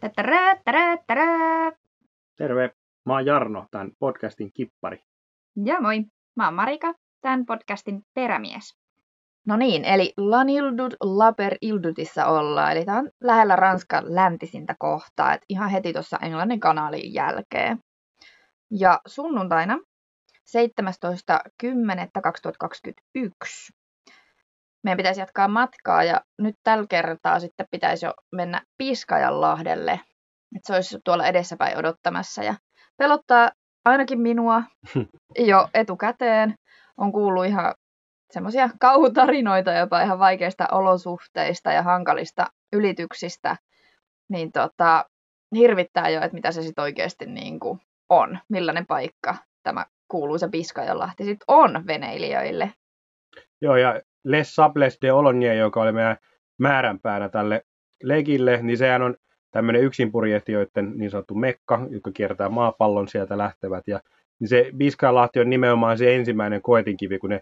Tätärä, tärä, tärä. Terve, mä oon Jarno, tämän podcastin kippari. Ja moi, mä oon Marika, tämän podcastin perämies. No niin, eli Lanildud Laper Ildutissa ollaan, eli tää on lähellä Ranskan läntisintä kohtaa, että ihan heti tuossa Englannin kanaalin jälkeen. Ja sunnuntaina 17.10.2021 meidän pitäisi jatkaa matkaa ja nyt tällä kertaa sitten pitäisi jo mennä Piskajanlahdelle. Että se olisi tuolla edessäpäin odottamassa ja pelottaa ainakin minua jo etukäteen. On kuullut ihan semmoisia kauhutarinoita jopa ihan vaikeista olosuhteista ja hankalista ylityksistä. Niin tota, hirvittää jo, että mitä se sitten oikeasti niin kuin on, millainen paikka tämä kuuluisa Piskajanlahti sitten on veneilijöille. Joo, ja Les Sables de Ologne, joka oli meidän määränpäänä tälle legille, niin sehän on tämmöinen yksinpurjehtijoiden niin sanottu mekka, joka kiertää maapallon sieltä lähtevät. Ja niin se Biscayanlahti on nimenomaan se ensimmäinen koetinkivi, kun ne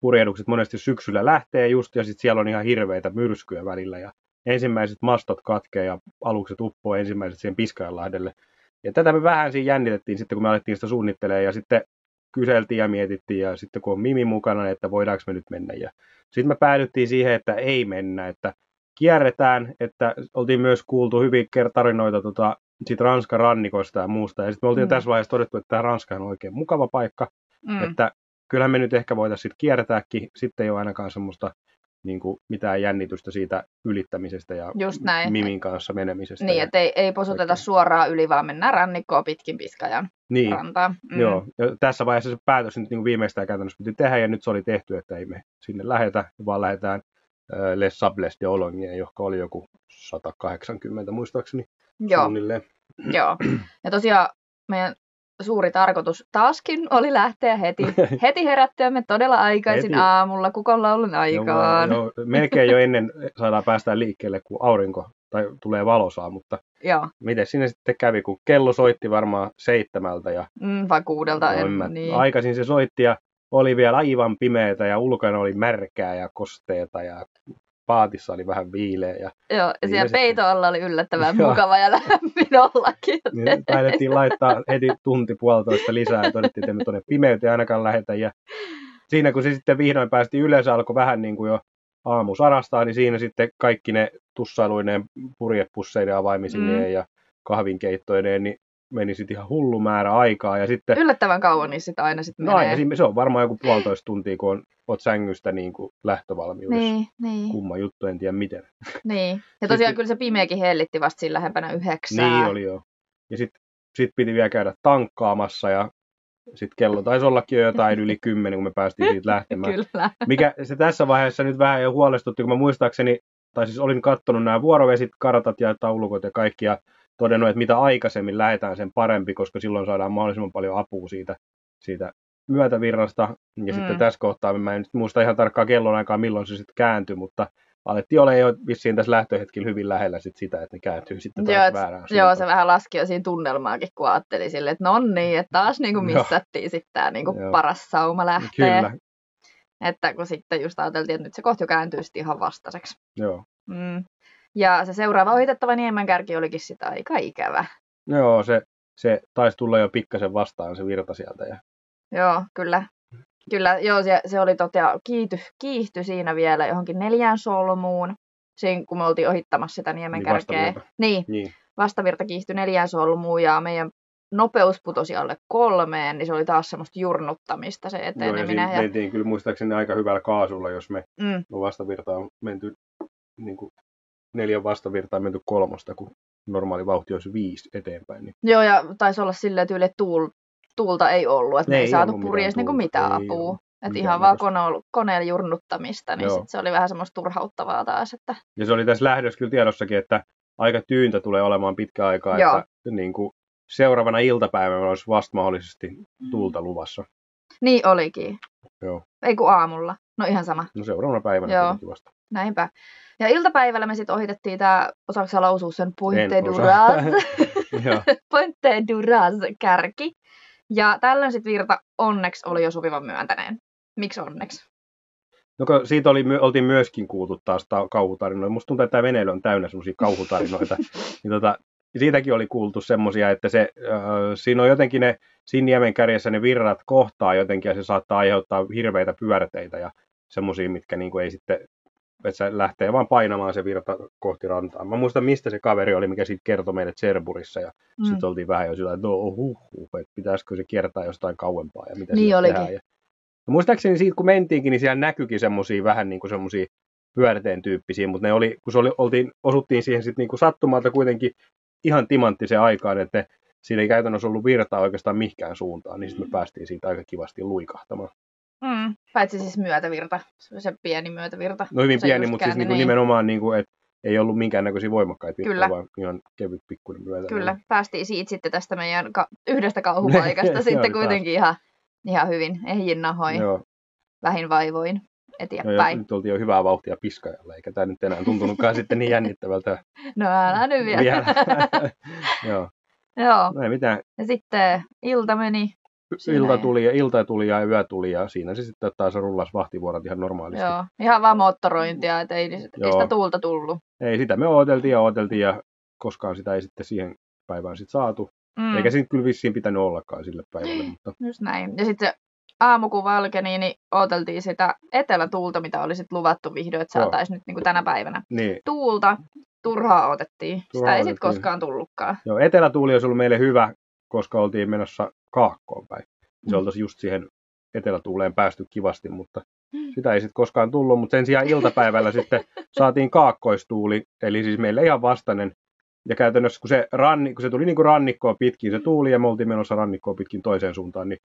purjehdukset monesti syksyllä lähtee just, ja sitten siellä on ihan hirveitä myrskyjä välillä. Ja ensimmäiset mastot katkee ja alukset uppoo ensimmäiset siihen Piskajanlahdelle. Ja tätä me vähän siinä jännitettiin sitten, kun me alettiin sitä suunnittelemaan, ja sitten kyseltiin ja mietittiin, ja sitten kun on Mimi mukana, niin että voidaanko me nyt mennä. Ja sitten me päädyttiin siihen, että ei mennä, että kierretään, että oltiin myös kuultu hyvin tarinoita tota, sit Ranskan rannikosta ja muusta. Ja sitten me oltiin mm. tässä vaiheessa todettu, että tämä Ranska on oikein mukava paikka, mm. että kyllähän me nyt ehkä voitaisiin sitten kierrätääkin, sitten ei ole ainakaan semmoista niin kuin mitään jännitystä siitä ylittämisestä ja Just näin. Mimin kanssa menemisestä. Niin, että ei, ei posuteta kaikkea. suoraan yli, vaan mennään rannikkoon pitkin Piskajan niin. rantaa. Mm. Joo, ja tässä vaiheessa se päätös nyt niin kuin viimeistään käytännössä piti tehdä, ja nyt se oli tehty, että ei me sinne lähetä, vaan lähdetään äh, Les Sables de Ologne, joka oli joku 180 muistaakseni Joo. suunnilleen. Joo, ja tosiaan meidän suuri tarkoitus taaskin oli lähteä heti, heti herättyämme todella aikaisin heti. aamulla kukonlaulun aikaan. Joo, joo, melkein jo ennen saadaan päästä liikkeelle, kun aurinko tai tulee valosaa, mutta Joo. miten sinne sitten kävi, kun kello soitti varmaan seitsemältä ja mm, vai kuudelta. En, mä, niin. Aikaisin se soitti ja oli vielä aivan pimeätä ja ulkona oli märkää ja kosteeta ja paatissa oli vähän viileä. Ja Joo, ja siellä peito alla oli yllättävän mukava ja lämmin ollakin. Niin taidettiin laittaa heti tunti puolitoista lisää ja todettiin, että me tuonne pimeyteen ainakaan lähetä. Ja siinä kun se sitten vihdoin päästi ylös, alkoi vähän niin kuin jo aamu sarastaa, niin siinä sitten kaikki ne tussailuineen purjepusseiden avaamisineen mm. ja kahvinkeittoineen, niin meni sitten ihan hullu määrä aikaa. Ja sitten, Yllättävän kauan niin sitten aina sitten no, menee. se on varmaan joku puolitoista tuntia, kun on, oot sängystä niin kuin lähtövalmiudessa. Niin, niin. Kumma juttu, en tiedä miten. Niin, ja tosiaan sitten, kyllä se pimeäkin hellitti vasta siinä lähempänä yhdeksää. Niin oli joo. Ja sitten sit piti vielä käydä tankkaamassa ja sitten kello taisi ollakin jo jotain yli kymmenen, kun me päästiin siitä lähtemään. Kyllä. Mikä se tässä vaiheessa nyt vähän jo huolestutti, kun mä muistaakseni, tai siis olin katsonut nämä vuorovesit, kartat ja taulukot ja kaikki, ja todennut, että mitä aikaisemmin lähetään, sen parempi, koska silloin saadaan mahdollisimman paljon apua siitä, siitä myötävirrasta. Ja mm. sitten tässä kohtaa, mä en nyt muista ihan tarkkaan kellonaikaa, milloin se sitten kääntyi, mutta alettiin olla jo vissiin tässä lähtöhetkellä hyvin lähellä sit sitä, että ne kääntyy sitten taas joo, väärään Joo, se vähän laski jo siinä tunnelmaakin, kun ajatteli sille, että no niin, että taas niin kuin missattiin sitten tämä niin kuin paras sauma lähtee. Kyllä. Että kun sitten just ajateltiin, että nyt se kohta jo kääntyy sitten ihan vastaiseksi. Joo. Mm. Ja se seuraava ohitettava kärki olikin sitä aika ikävä. Joo, se, se taisi tulla jo pikkasen vastaan se virta sieltä. Ja... Joo, kyllä. Kyllä, joo, se, se oli totia, kiihty, kiihty siinä vielä johonkin neljään solmuun, siinä kun me oltiin ohittamassa sitä niemenkärkeä. Niin, niin, niin, vastavirta kiihtyi neljään solmuun ja meidän nopeus putosi alle kolmeen, niin se oli taas semmoista jurnuttamista se eteneminen. Joo, ja, ja... mentiin kyllä muistaakseni aika hyvällä kaasulla, jos me mm. vastavirta on menty niin kuin neljän vastavirtaan menty kolmosta, kun normaali vauhti olisi viisi eteenpäin. Niin. Joo, ja taisi olla silleen tyyli, että tuul, tuulta ei ollut, että ne ei, ei saatu purjeessa niinku mitään apua. Että ihan vaan kone, koneen jurnuttamista, niin sit se oli vähän semmoista turhauttavaa taas. Että... Ja se oli tässä lähdössä kyllä tiedossakin, että aika tyyntä tulee olemaan pitkä aikaa, Joo. että niin kuin seuraavana iltapäivänä olisi vasta mahdollisesti tuulta luvassa. Niin olikin. Joo. Ei kun aamulla. No ihan sama. No seuraavana päivänä Joo. vasta. Näinpä. Ja iltapäivällä me sitten ohitettiin tämä, osaako sä lausua sen Pointe Duraz? Pointe Duraz kärki. Ja tällöin sitten virta onneksi oli jo sopivan myöntäneen. Miksi onneksi? No siitä oli, oltiin myöskin kuultu taas kauhutarinoita. Musta tuntuu, että tämä veneily on täynnä sellaisia kauhutarinoita. niin tota, siitäkin oli kuultu semmoisia, että se, äh, siinä on jotenkin ne Sinniemen kärjessä ne virrat kohtaa jotenkin ja se saattaa aiheuttaa hirveitä pyörteitä ja semmoisia, mitkä niin kuin ei sitten, että se lähtee vaan painamaan se virta kohti rantaa. Mä muistan, mistä se kaveri oli, mikä siitä kertoi meille Tserburissa ja mm. sitten oltiin vähän jo sillä, että no, huh, huh, että pitäisikö se kiertää jostain kauempaa ja mitä niin olikin. tehdään. Ja, ja muistaakseni siitä, kun mentiinkin, niin siellä näkyykin semmoisia vähän niin kuin semmoisia pyörteen tyyppisiä, mutta ne oli, kun se oli, oltiin, osuttiin siihen sitten niin kuin sattumalta kuitenkin ihan timanttisen aikaan, että siinä ei käytännössä ollut virtaa oikeastaan mihinkään suuntaan, niin sitten me päästiin siitä aika kivasti luikahtamaan. Mm, paitsi siis myötävirta, se pieni myötävirta. No hyvin se pieni, mutta siis käänti, niin kuin nimenomaan, niin kuin, että ei ollut minkäännäköisiä voimakkaita Kyllä. vaan ihan kevyt pikkuinen myötä. Kyllä, päästiin siitä sitten tästä meidän ka- yhdestä kauhupaikasta sitten kuitenkin ihan, ihan hyvin, ehjin nahoin, Joo, vähin vaivoin no, eteenpäin. nyt oltiin jo hyvää vauhtia piskajalla, eikä tämä nyt enää tuntunutkaan sitten niin jännittävältä No älä nyt vielä. vielä. Joo, Joo, no ei mitään. ja sitten ilta meni. Siinä Ilta tuli, ja ilta tuli ja yö tuli ja siinä se sitten taas rullas vahtivuorot ihan normaalisti. Joo, ihan vaan moottorointia, että ei, ei sitä tuulta tullut. Ei, sitä me odoteltiin ja odoteltiin ja koskaan sitä ei sitten siihen päivään sitten saatu. Mm, Eikä siinä kyllä vissiin pitänyt ollakaan sille päivälle, mutta Just näin. Ja sitten se aamu kun valkeni, niin odoteltiin sitä etelätuulta, mitä oli sitten luvattu vihdoin, että saataisiin nyt niin kuin tänä päivänä. niin. Tuulta, turhaa otettiin. Sitä Turhaa ei sitten koskaan tullutkaan. Joo, etelätuuli olisi ollut meille hyvä, koska oltiin menossa kaakkoon päin. Se Mm. oltaisiin just siihen etelätuuleen päästy kivasti, mutta Mm. sitä ei sitten koskaan tullut. Mutta sen sijaan iltapäivällä sitten saatiin kaakkoistuuli, eli siis meille ihan vastainen. Ja käytännössä kun se, ranni, kun se tuli niin kuin rannikkoa pitkin se tuuli ja me oltiin menossa rannikkoa pitkin toiseen suuntaan, niin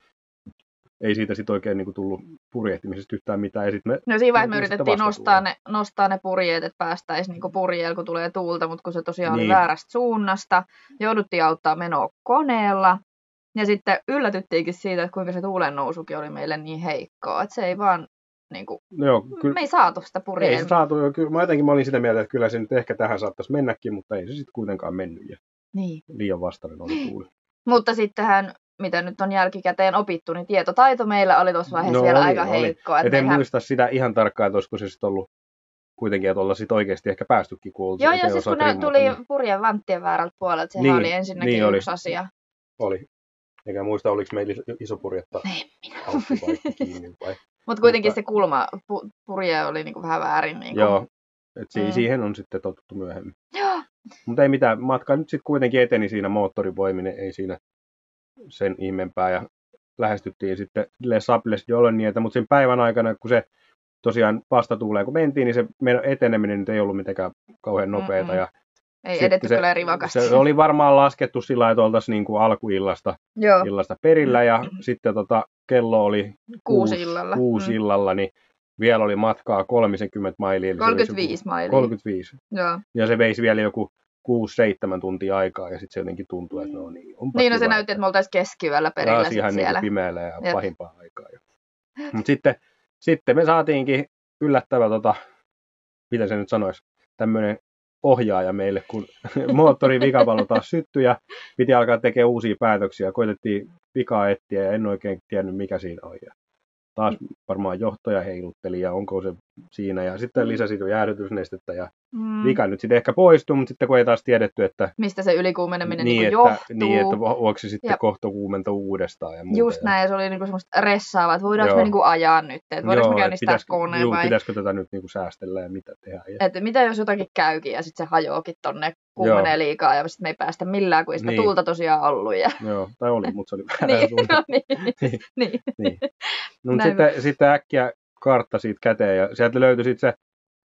ei siitä sitten oikein niin kuin tullut purjehtimisesta yhtään mitään. Ja sit me, No siinä vaiheessa me yritettiin nostaa ne, nostaa ne purjeet, että päästäisiin niinku purjeella, kun tulee tuulta, mutta kun se tosiaan oli Niin. väärästä suunnasta, jouduttiin auttaa menoa koneella. Ja sitten yllätyttiinkin siitä, että kuinka se tuulen nousukin oli meille niin heikkoa, että se ei vaan, niinku, no joo, kyllä, me ei saatu sitä ei purjeen. se saatu. Kyllä, mä jotenkin mä olin sitä mieltä, että kyllä se nyt ehkä tähän saattaisi mennäkin, mutta ei se sitten kuitenkaan mennyt. Ja Niin. liian vastainen oli tuuli. Mutta sittenhän, mitä nyt on jälkikäteen opittu, niin tietotaito meillä oli tuossa vaiheessa No vielä oli, aika oli. heikkoa. Et en mehän- muista sitä ihan tarkkaan, että olisiko se sitten ollut kuitenkin, että ollaan sitten oikeasti ehkä päästykin, oltiin Joo, joo, siis kun ne tuli niin purjen vanttien väärältä puolelta, sehän Niin, oli ensinnäkin niin oli. yksi asia. Oli. Eikä muista, oliko meillä iso- purjetta kiinni vai. Mutta kuitenkin Mutta- se kulma, pu, purje oli niinku vähän väärin. Niinku. Joo, et si- Mm. siihen on sitten totuttu myöhemmin. Joo. Mutta ei mitään, matka nyt sitten kuitenkin eteni siinä moottorin voiminen, ei siinä sen ihmeempää. Ja lähestyttiin sitten Les Sables Jolonnietä, mutta sen päivän aikana, kun se tosiaan vastatuuleen, kun mentiin, niin se meidän eteneminen nyt ei ollut mitenkään kauhean nopeata. Mm-mm. Ja Ei sitten edetty se- kyllä rivakasti. Se oli varmaan laskettu sillä lailla, että oltaisiin niin kuin alkuillasta Joo, illasta perillä ja sitten tota, kello oli kuusi illalla. kuusi Mm. illalla, niin vielä oli matkaa 30 mailia. eli se olisi 35 mailia. Joku, 35. Joo. Ja se veisi vielä joku 6-7 tuntia aikaa ja sitten se jotenkin tuntui, että no niin, onpa Niin, no se näytti, että me oltaisiin keskiyöllä perillä taas ihan niin siellä. kuin pimeällä ja Jep. pahimpaa aikaa. Mutta sitten, sitten me saatiinkin yllättävä, tota, mitä se nyt sanoisi, tämmöinen ohjaaja meille, kun moottorin vikapallo taas syttyi ja piti alkaa tekemään uusia päätöksiä. Koitettiin vikaa etsiä ja en oikein tiennyt, mikä siinä on. Ja taas varmaan johtoja heilutteli ja onko se siinä. Ja sitten lisäsi jo jäähdytysnestettä ja Mm. vika nyt sitten ehkä poistui, mutta sitten kun ei taas tiedetty, että Mistä se ylikuumeneminen niin, niin että, johtuu. niin, että se sitten Jep. kohta kuumentua uudestaan ja muuta. Just ja, näin, ja se oli niinku semmoista ressaavaa, että voidaanko Joo. me niinku ajaa nyt, että voidaanko me käynnistää pitäisikö- koneen juu, vai... pitäisikö tätä nyt niinku säästellä ja mitä tehdä. Ja, Että mitä jos jotakin käykin ja sitten se hajoakin tonne, kuumenee liikaa ja sitten me ei päästä millään, kun ei sitä Niin. tuulta tosiaan ollut. Ja... joo, tai oli, mutta se oli väärään niin, no niin, niin. Niin. No, mutta sitten, sitten äkkiä kartta siitä käteen ja sieltä löytyi sitten se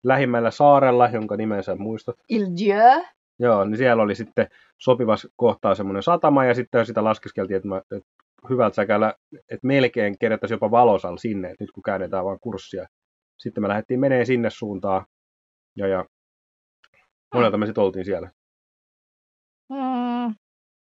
lähimmällä saarella, jonka nimen sä muistat. Il Dieu. Joo, niin siellä oli sitten sopivassa kohtaa semmoinen satama ja sitten sitä laskeskeltiin, että, mä, että hyvältä säkällä, että melkein kerättäisiin jopa valosal sinne, että nyt kun käännetään vaan kurssia. Sitten me lähdettiin menee sinne suuntaan ja, ja monelta me sitten oltiin siellä. Mm,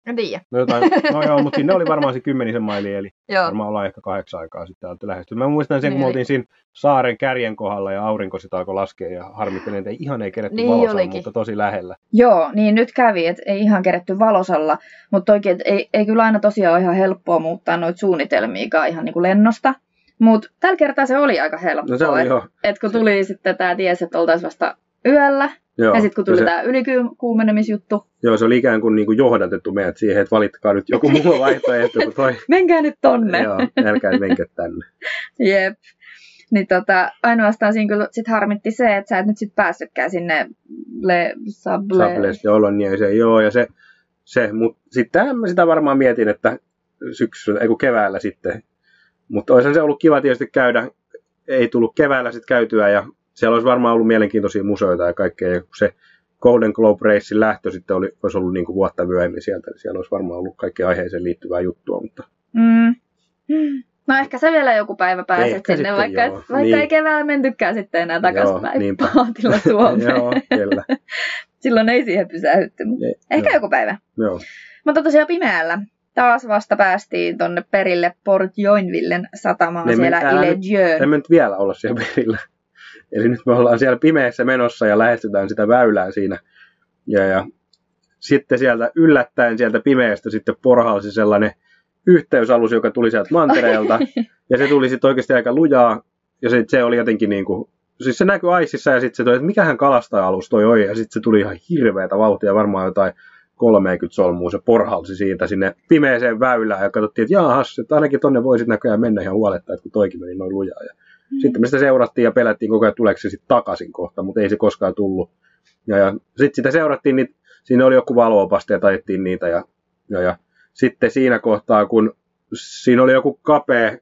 en tiedä. No, jotain, no joo, mutta sinne oli varmaan se kymmenisen mailia, eli Joo. varmaan ollaan ehkä kahdeksan aikaa sitten täältä lähestynyt. Mä muistan sen, kun Niin me oli. oltiin siinä saaren kärjen kohdalla ja aurinko sitä alkoi laskea ja harmittelin, että ei ihan ei kerätty Niin valosalla, olikin. mutta tosi lähellä. Joo, niin nyt kävi, että ei ihan keretty valosalla, mutta oikein, että ei, ei kyllä aina tosiaan ole ihan helppoa muuttaa noita suunnitelmiakaan ihan niin kuin lennosta. Mutta tällä kertaa se oli aika helppoa. No se oli et, jo, et kun tuli sitten tämä ties, että oltaisiin vasta yöllä. Joo, ja sitten kun tuli se, tämä ylikuumenemisjuttu, joo, se oli ikään kuin, niin kuin johdatettu meidät siihen, että valitkaa nyt joku muu vaihtoehto kuin toi. menkää nyt tonne. joo, älkää menkö tänne. Jep. Niin tota, ainoastaan siinä kyllä sit harmitti se, että sä et nyt sit päässytkään sinne Le Sable. Sables ja Oloniaiseen, joo, ja se, se mutta sitten mä sitä varmaan mietin, että syksyllä, ei kun keväällä sitten. Mutta olisihan se ollut kiva tietysti käydä, ei tullut keväällä sitten käytyä, ja siellä olisi varmaan ollut mielenkiintoisia museoita ja kaikkea, ja kun se Golden Globe Racein lähtö sitten oli, olisi ollut niin kuin vuotta myöhemmin sieltä, niin siellä olisi varmaan ollut kaikkea aiheeseen liittyvää juttua, mutta Mm. No ehkä sä vielä joku päivä pääset Ehkä sinne, sitten vaikka, joo. vaikka Niin. ei keväällä mentykään sitten enää takaisin paatilla Suomeen. joo, kyllä. Silloin ei siihen pysähytty, mutta Ei, ehkä joo. joku päivä. Joo. Mutta tosiaan pimeällä. Taas vasta päästiin tonne perille Port Joinvillen satamaan Ne siellä Ile Emme nyt vielä olla siellä perillä. Eli nyt me ollaan siellä pimeässä menossa ja lähestytään sitä väylää siinä. Ja, ja sitten sieltä yllättäen sieltä pimeästä sitten porhalsi sellainen yhteysalus, joka tuli sieltä mantereelta. ja se tuli sitten oikeasti aika lujaa. Ja se, se oli jotenkin niin kuin, siis se näkyi aisissa ja sitten se tuli, että mikähän kalastaja-alus toi oli. Ja sitten se tuli ihan hirveätä vauhtia, varmaan jotain 30 solmua se porhalsi siitä sinne pimeeseen väylään ja katsottiin, että jaahas, että ainakin tonne voisit näköjään mennä ihan huoletta, että kun toikin meni noin lujaa. Ja sitten me sitä seurattiin ja pelättiin koko ajan, tuleeko se sitten takaisin kohta, mutta ei se koskaan tullut. Ja, ja sitten sitä seurattiin, niin siinä oli joku valoopaste ja taittiin niitä. Ja, ja, ja sitten siinä kohtaa, kun siinä oli joku kapea,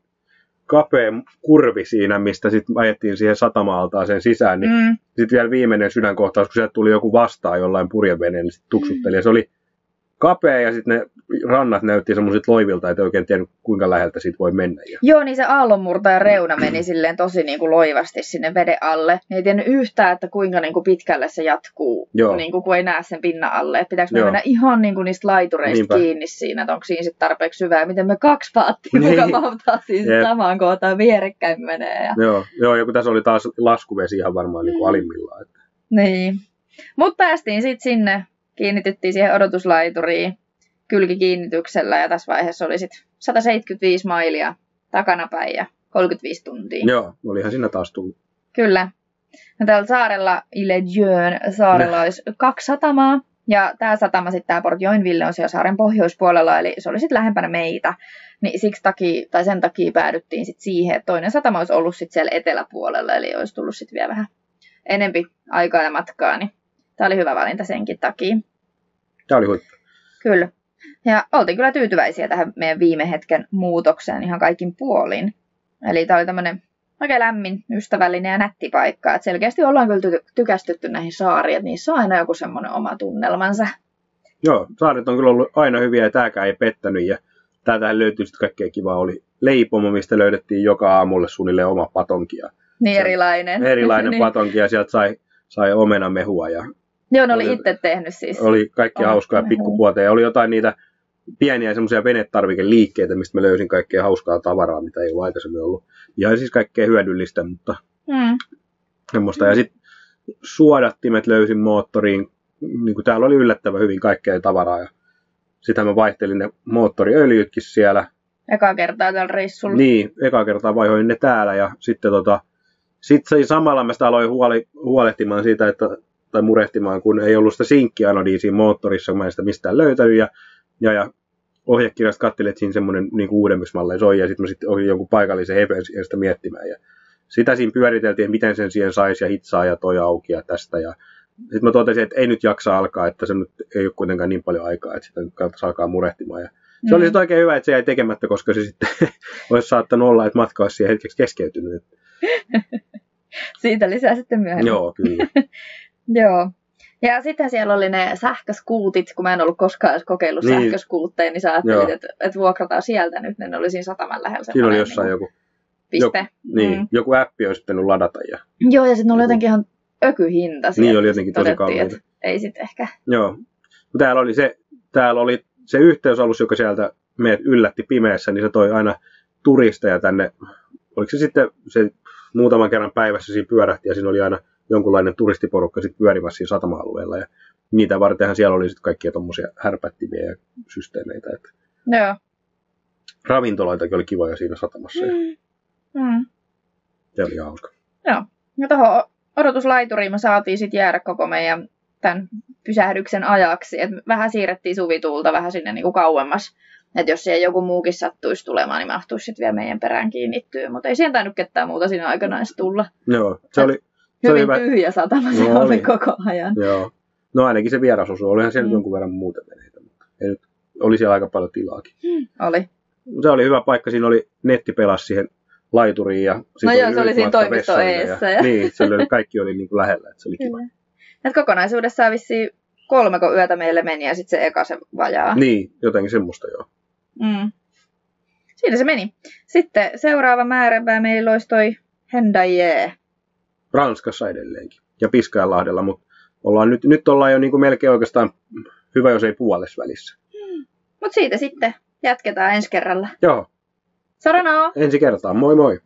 kapea kurvi siinä, mistä sitten ajettiin siihen satamaaltaaseen sisään, niin Mm. sitten vielä viimeinen sydänkohtaus, kun sieltä tuli joku vastaan jollain purjeveneen, niin sitten tuksutteli. Ja se oli kapea ja sitten ne rannat näytti semmoiset loivilta, että ei oikein tiennyt kuinka läheltä siitä voi mennä. Ja, Joo, niin se aallonmurtajan reuna meni silleen tosi niin kuin loivasti sinne veden alle. Ei tiennyt yhtään, että kuinka niin kuin pitkälle se jatkuu, Joo. niin kuin, kun ei näe sen pinnan alle. Pitääkö me Joo. mennä ihan niin kuin niistä laitureista Niinpä. kiinni siinä, että onko siinä sitten tarpeeksi syvää. Miten me kaksi paattia Niin. mukaan mahtaa siinä Jep. samaan kohtaan vierekkäin menee. Ja... joo, joo, ja kun tässä oli taas laskuvesi ihan varmaan niin kuin Mm. alimmillaan. Että, Niin. Mutta päästiin sitten sinne, kiinnityttiin siihen odotuslaituriin kylkikiinnityksellä ja tässä vaiheessa oli sitten 175 mailia takanapäin ja 35 tuntia. joo, olihan siinä taas tullut. Kyllä. No täällä saarella, Ile Dieu saarella olisi kaksi satamaa. Ja tämä satama sitten, tämä Port Joinville on siellä saaren pohjoispuolella, eli se oli sitten lähempänä meitä. Niin siksi takia, tai sen takia päädyttiin sitten siihen, että toinen satama olisi ollut sitten siellä eteläpuolella, eli olisi tullut sitten vielä vähän enempi aikaa ja matkaa. Niin tämä oli hyvä valinta senkin takia. Tämä oli huippu. Kyllä. Ja oltiin kyllä tyytyväisiä tähän meidän viime hetken muutokseen ihan kaikin puolin. Eli tämä oli tämmöinen oikein lämmin, ystävällinen ja nätti paikka. Et selkeästi ollaan kyllä ty- tykästytty näihin saariin, että niissä on aina joku semmoinen oma tunnelmansa. Joo, saaret on kyllä ollut aina hyviä ja tämäkään ei pettänyt. Ja täältähän löytyi sitten kaikkea kivaa. Oli leipomo, mistä löydettiin joka aamulle suunnilleen oma patonki. Ja Niin erilainen. erilainen niin. patonki ja sieltä sai, sai omenamehua ja Joo, ne oli oli- itse tehnyt siis. oli hauskaa mehua. pikkupuoteja. Oli jotain niitä pieniä semmoisia venetarvikeliikkeitä, mistä mä löysin kaikkea hauskaa tavaraa, mitä ei ole aikaisemmin ollut. Ja siis kaikkea hyödyllistä, mutta Mm. semmoista. Ja sitten suodattimet löysin moottoriin. Niin kuin täällä oli yllättävän hyvin kaikkea tavaraa. Ja sitten mä vaihtelin ne moottoriöljytkin siellä. Eka kertaa tällä reissulla. Niin, eka kertaa vaihoin ne täällä ja sitten tota, sit se samalla mä sitä aloin huoli, huolehtimaan siitä, että, tai murehtimaan, kun ei ollut sitä sinkkianodia siinä moottorissa, kun mä en sitä mistään löytänyt ja, ja, ja ohjekirjasta katselin, että siinä semmoinen niin uudemmissa malleissa on ja sitten mä sitten olin jonkun paikallisen sitä miettimään ja sitä siinä pyöriteltiin, että miten sen siihen saisi ja hitsaa ja toi auki ja tästä ja sitten mä totesin, että ei nyt jaksa alkaa, että se nyt ei ole kuitenkaan niin paljon aikaa, että sitä nyt kannattaisi alkaa murehtimaan. Ja se oli Mm. sitten oikein hyvä, että se jäi tekemättä, koska se sitten olisi saattanut olla, että matka olisi siihen hetkeksi keskeytynyt. Siitä lisää sitten myöhemmin. Joo, kyllä. Joo. Ja sitten siellä oli ne sähköskuutit, kun mä en ollut koskaan edes kokeillut Niin. niin. sähköskuutteja, niin sä ajattelit, että, että vuokrataan sieltä nyt, ne oli siinä sataman lähellä Siinä oli jossain niin joku, piste. niin, Mm. joku appi olisi pitänyt ladata. Ja, Joo, ja sitten oli Joku- jotenkin ihan ökyhinta. niin oli jotenkin tosi kalliita. ei sitten ehkä. Joo. Mutta Täällä oli, se, täällä oli se yhteysalus, joka sieltä meidät yllätti pimeässä, niin se toi aina turisteja tänne. Oliko se sitten se muutaman kerran päivässä siinä pyörähti ja siinä oli aina jonkunlainen turistiporukka sitten pyörimässä siinä satama-alueella. Ja niitä vartenhan siellä oli sitten kaikkia tuommoisia härpättimiä ja systeemeitä. Että Joo. ravintoloitakin oli kivoja siinä satamassa ja Mm. Mm. se oli hauska. Joo. Ja tuohon odotuslaituriin me saatiin sitten jäädä koko meidän tämän pysähdyksen ajaksi. Et vähän siirrettiin suvituulta vähän sinne niinku kauemmas. Että jos siellä joku muukin sattuisi tulemaan, niin mahtuisi sitten vielä meidän perään kiinnittyä. Mutta ei siihen tainnut ketään muuta siinä aikana edes tulla. Joo, se oli Hyvin hyvä. tyhjä satama se No oli oli. koko ajan. Joo. No ainakin se vierasosu, olihan siellä Mm. mm. jonkun verran muuta veneitä, mutta ei nyt, oli siellä aika paljon tilaakin. Oli. Se oli hyvä paikka, siinä oli netti pelasi siihen laituriin ja sit No joo, se oli siinä vessalle eessä ja- Niin, se oli, kaikki oli niin kuin lähellä, että se oli kiva. Et kokonaisuudessaan vissiin kolmeko yötä meille meni ja sitten se eka se vajaa. Niin, jotenkin semmoista joo. Mm. Siinä se meni. Sitten seuraava määränpää meillä olisi toi Hendaye. Ranskassa edelleenkin ja Piskajanlahdella, mutta ollaan nyt, nyt ollaan jo niin kuin melkein oikeastaan hyvä, jos ei puolessa välissä. Mutta siitä sitten jatketaan ensi kerralla. Joo, Saranaa! ensi kertaa. Moi moi!